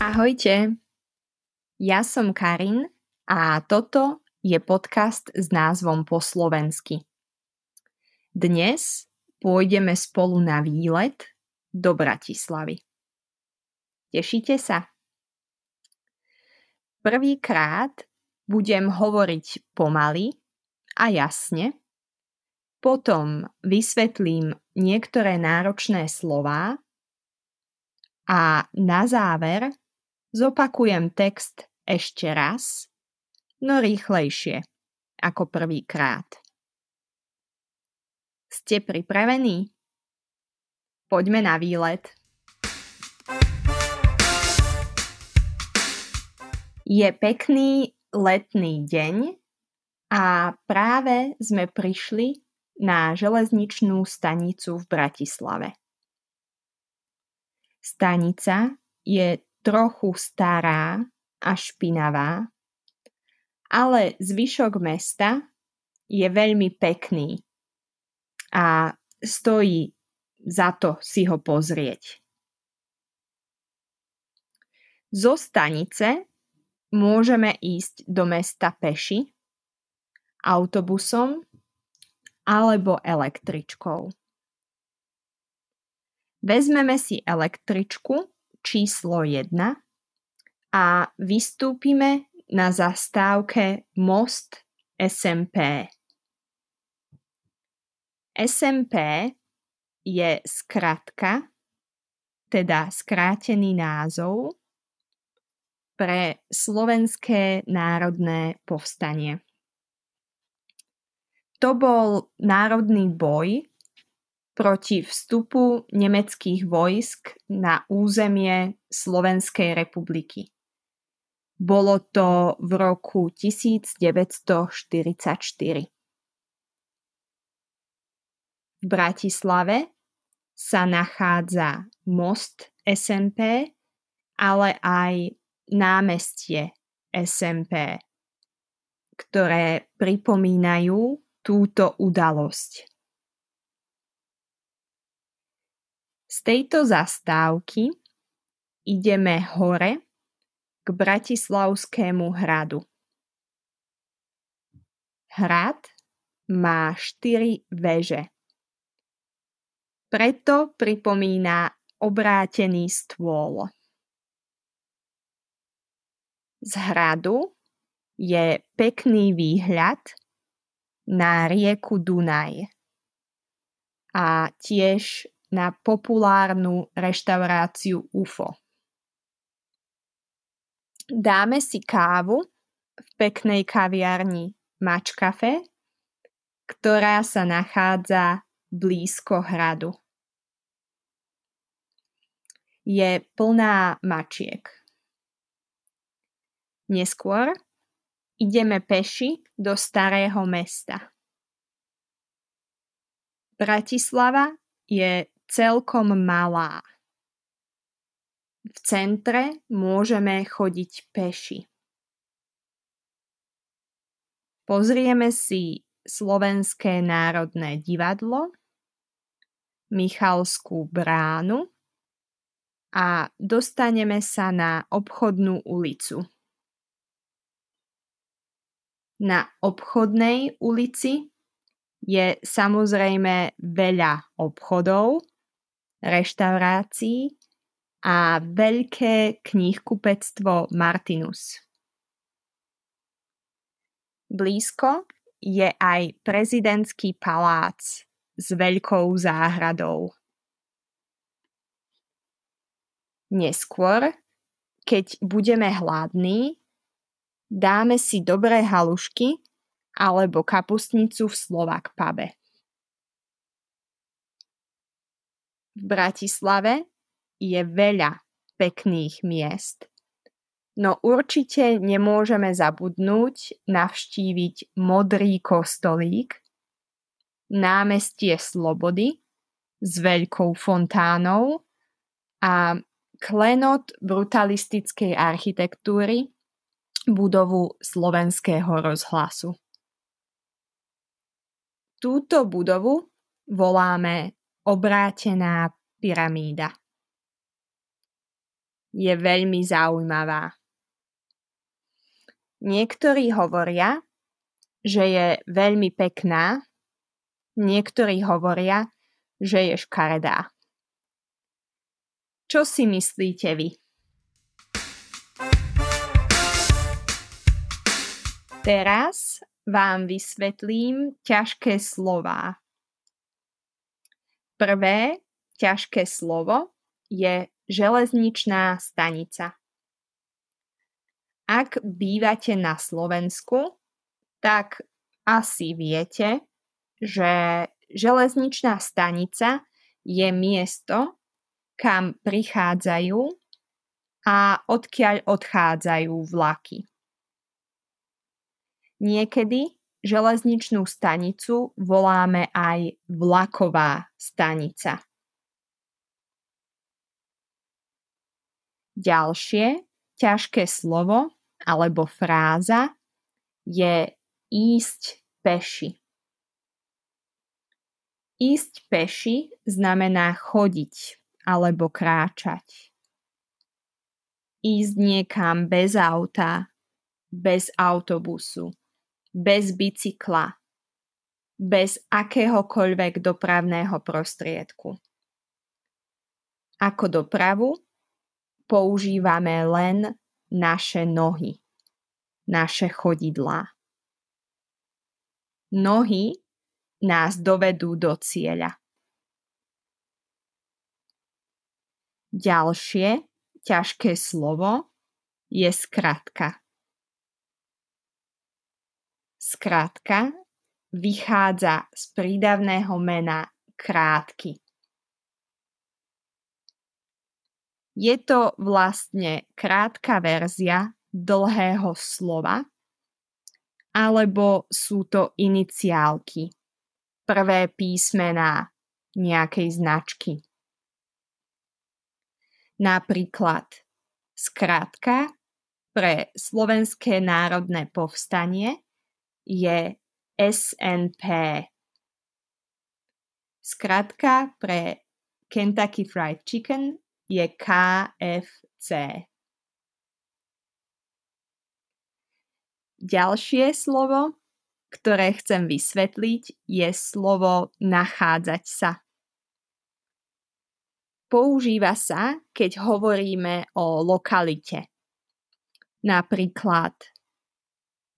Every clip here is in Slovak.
Ahojte, ja som Karin a toto je podcast s názvom Po slovensky. Dnes pôjdeme spolu na výlet do Bratislavy. Tešíte sa? Prvýkrát budem hovoriť pomaly a jasne, potom vysvetlím niektoré náročné slová a na záver Zopakujem text ešte raz, no rýchlejšie ako prvýkrát. Ste pripravení? Poďme na výlet. Je pekný letný deň a práve sme prišli na železničnú stanicu v Bratislave. Stanica je trochu stará a špinavá, ale zvyšok mesta je veľmi pekný a stojí za to si ho pozrieť. Zo stanice môžeme ísť do mesta peši, autobusom alebo električkou. Vezmeme si električku číslo 1 a vystúpime na zastávke Most SMP. SMP je skratka, teda skrátený názov pre Slovenské národné povstanie. To bol národný boj proti vstupu nemeckých vojsk na územie Slovenskej republiky. Bolo to v roku 1944. V Bratislave sa nachádza most SMP, ale aj námestie SMP, ktoré pripomínajú túto udalosť. Z tejto zastávky ideme hore k Bratislavskému hradu. Hrad má štyri veže. Preto pripomína obrátený stôl. Z hradu je pekný výhľad na rieku Dunaj a tiež na populárnu reštauráciu UFO. Dáme si kávu v peknej kaviarni Mačkafe, ktorá sa nachádza blízko hradu. Je plná mačiek. Neskôr ideme peši do starého mesta. Bratislava je celkom malá. V centre môžeme chodiť peši. Pozrieme si Slovenské národné divadlo, Michalskú bránu a dostaneme sa na obchodnú ulicu. Na obchodnej ulici je samozrejme veľa obchodov, reštaurácií a veľké knihkupectvo Martinus. Blízko je aj prezidentský palác s veľkou záhradou. Neskôr, keď budeme hladní, dáme si dobré halušky alebo kapustnicu v Slovak pube. V Bratislave je veľa pekných miest. No určite nemôžeme zabudnúť navštíviť Modrý kostolík, námestie Slobody s veľkou fontánou a klenot brutalistickej architektúry budovu slovenského rozhlasu. Túto budovu voláme obrátená pyramída. je veľmi zaujímavá. Niektorí hovoria, že je veľmi pekná, niektorí hovoria, že je škaredá. Čo si myslíte vy? Teraz vám vysvetlím ťažké slová. Prvé ťažké slovo je železničná stanica. Ak bývate na Slovensku, tak asi viete, že železničná stanica je miesto, kam prichádzajú a odkiaľ odchádzajú vlaky. Niekedy železničnú stanicu voláme aj vlaková stanica. Ďalšie ťažké slovo alebo fráza je ísť peši. Ísť peši znamená chodiť alebo kráčať. Ísť niekam bez auta, bez autobusu, bez bicykla, bez akéhokoľvek dopravného prostriedku. Ako dopravu používame len naše nohy, naše chodidlá. Nohy nás dovedú do cieľa. Ďalšie ťažké slovo je skratka. Skratka vychádza z prídavného mena krátky. Je to vlastne krátka verzia dlhého slova, alebo sú to iniciálky, prvé písmená nejakej značky. Napríklad skratka pre Slovenské národné povstanie je SNP. Skratka pre Kentucky Fried Chicken je KFC. Ďalšie slovo, ktoré chcem vysvetliť, je slovo nachádzať sa. Používa sa, keď hovoríme o lokalite. Napríklad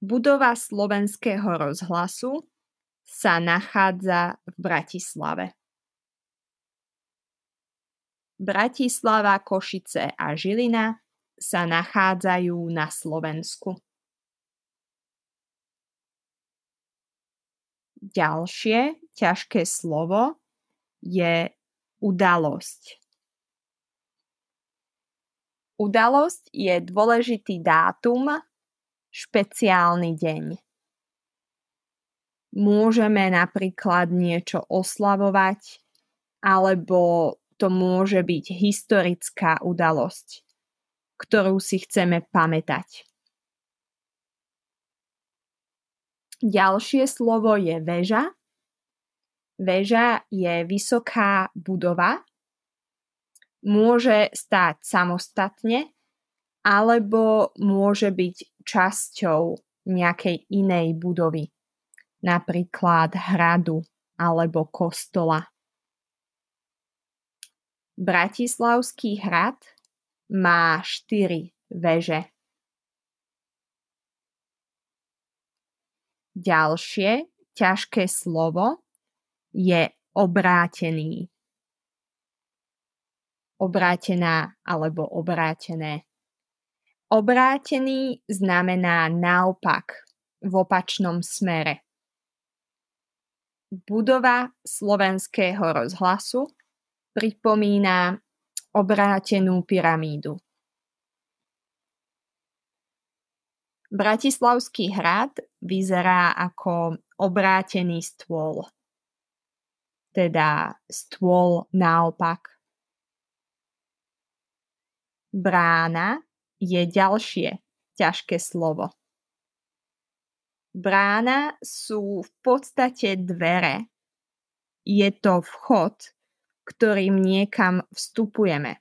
budova slovenského rozhlasu sa nachádza v Bratislave. Bratislava, Košice a Žilina sa nachádzajú na Slovensku. Ďalšie ťažké slovo je udalosť. Udalosť je dôležitý dátum, špeciálny deň. Môžeme napríklad niečo oslavovať alebo to môže byť historická udalosť, ktorú si chceme pamätať. Ďalšie slovo je väža. Väža je vysoká budova. Môže stáť samostatne alebo môže byť časťou nejakej inej budovy, napríklad hradu alebo kostola. Bratislavský hrad má štyri veže. Ďalšie ťažké slovo je obrátený. Obrátená alebo obrátené. Obrátený znamená naopak, v opačnom smere. Budova slovenského rozhlasu pripomína obrátenú pyramídu. Bratislavský hrad vyzerá ako obrátený stôl. Teda stôl naopak. Brána je ďalšie ťažké slovo. Brána sú v podstate dvere. Je to vchod, ktorým niekam vstupujeme.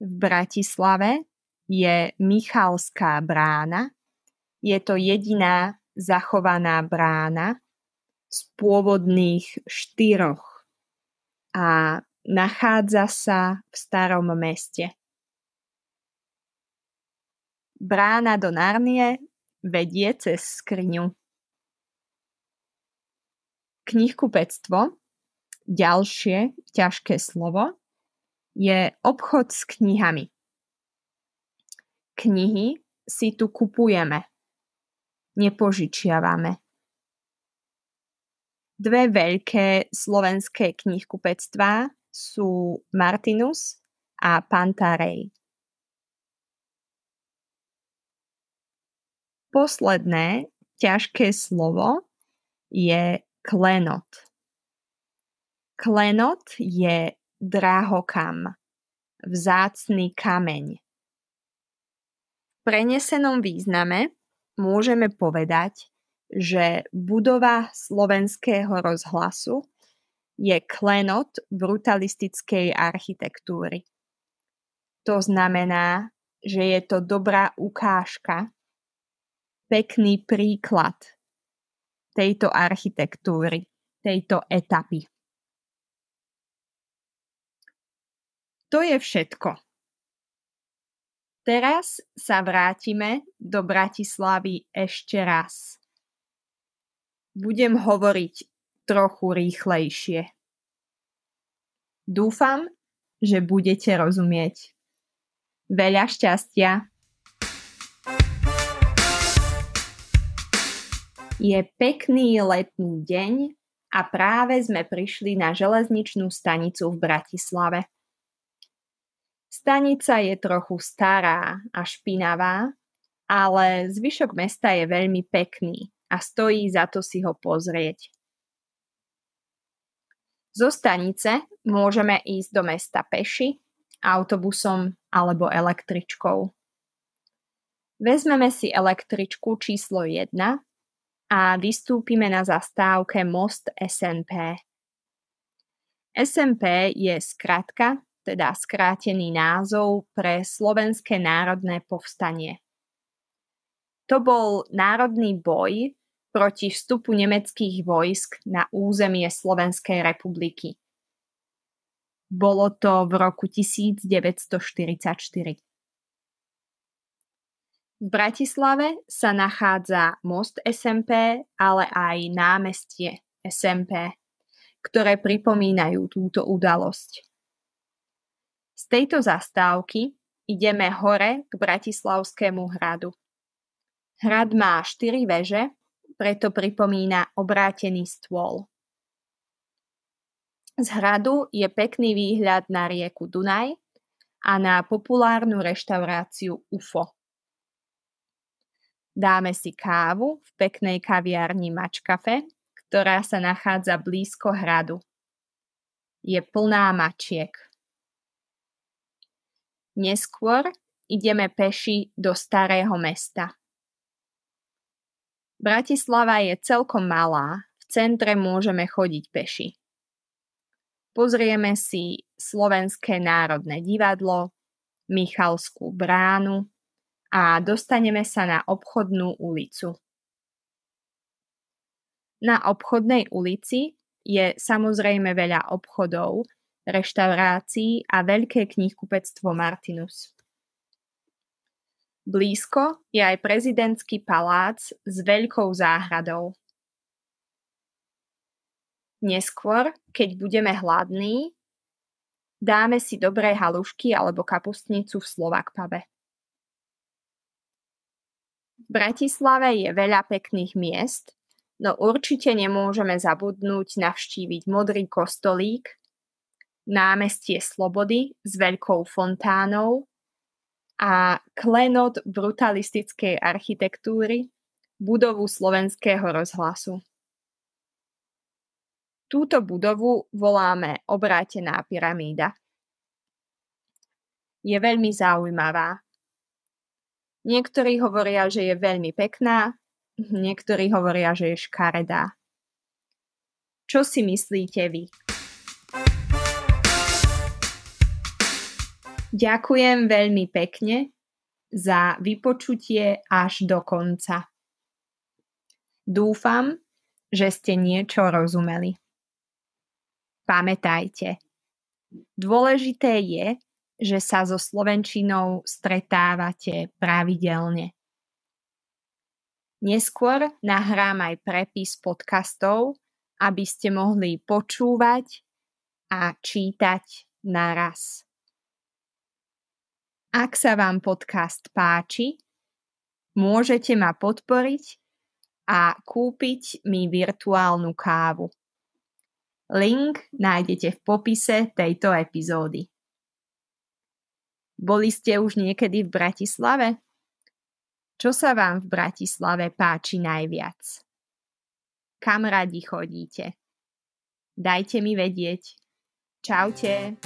V Bratislave je Michalská brána. Je to jediná zachovaná brána z pôvodných štyroch a nachádza sa v starom meste. Brána do Narnie vedie cez skriňu. Knihkupectvo, ďalšie ťažké slovo, je obchod s knihami. Knihy si tu kupujeme, nepožičiavame. Dve veľké slovenské knihkupectvá sú Martinus a Pantarej. Posledné ťažké slovo je klenot. Klenot je drahokam, vzácny kameň. V prenesenom význame môžeme povedať, že budova slovenského rozhlasu je klenot brutalistickej architektúry. To znamená, že je to dobrá ukážka pekný príklad tejto architektúry, tejto etapy. To je všetko. Teraz sa vrátime do Bratislavy ešte raz. Budem hovoriť trochu rýchlejšie. Dúfam, že budete rozumieť. Veľa šťastia! Je pekný letný deň a práve sme prišli na železničnú stanicu v Bratislave. Stanica je trochu stará a špinavá, ale zvyšok mesta je veľmi pekný a stojí za to si ho pozrieť. Zo stanice môžeme ísť do mesta peši, autobusom alebo električkou. Vezmeme si električku číslo 1 a vystúpime na zastávke Most SNP. SMP je skratka, teda skrátený názov pre Slovenské národné povstanie. To bol národný boj proti vstupu nemeckých vojsk na územie Slovenskej republiky. Bolo to v roku 1944. V Bratislave sa nachádza most SMP, ale aj námestie SMP, ktoré pripomínajú túto udalosť. Z tejto zastávky ideme hore k Bratislavskému hradu. Hrad má štyri veže, preto pripomína obrátený stôl. Z hradu je pekný výhľad na rieku Dunaj a na populárnu reštauráciu UFO. Dáme si kávu v peknej kaviarni Mačkafe, ktorá sa nachádza blízko hradu. Je plná mačiek. Neskôr ideme peši do starého mesta. Bratislava je celkom malá, v centre môžeme chodiť peši. Pozrieme si Slovenské národné divadlo, Michalskú bránu, a dostaneme sa na obchodnú ulicu. Na obchodnej ulici je samozrejme veľa obchodov, reštaurácií a veľké knihkupectvo Martinus. Blízko je aj prezidentský palác s veľkou záhradou. Neskôr, keď budeme hladní, dáme si dobré halušky alebo kapustnicu v Slovak pube. V Bratislave je veľa pekných miest, no určite nemôžeme zabudnúť navštíviť Modrý kostolík, námestie Slobody s veľkou fontánou a klenot brutalistickej architektúry, budovu slovenského rozhlasu. Túto budovu voláme obrátená pyramída. Je veľmi zaujímavá. Niektorí hovoria, že je veľmi pekná, niektorí hovoria, že je škaredá. Čo si myslíte vy? Ďakujem veľmi pekne za vypočutie až do konca. Dúfam, že ste niečo rozumeli. Pamätajte, dôležité je, že sa so Slovenčinou stretávate pravidelne. Neskôr nahrám aj prepis podcastov, aby ste mohli počúvať a čítať naraz. Ak sa vám podcast páči, môžete ma podporiť a kúpiť mi virtuálnu kávu. Link nájdete v popise tejto epizódy. Boli ste už niekedy v Bratislave? Čo sa vám v Bratislave páči najviac? Kam radi chodíte? Dajte mi vedieť. Čaute.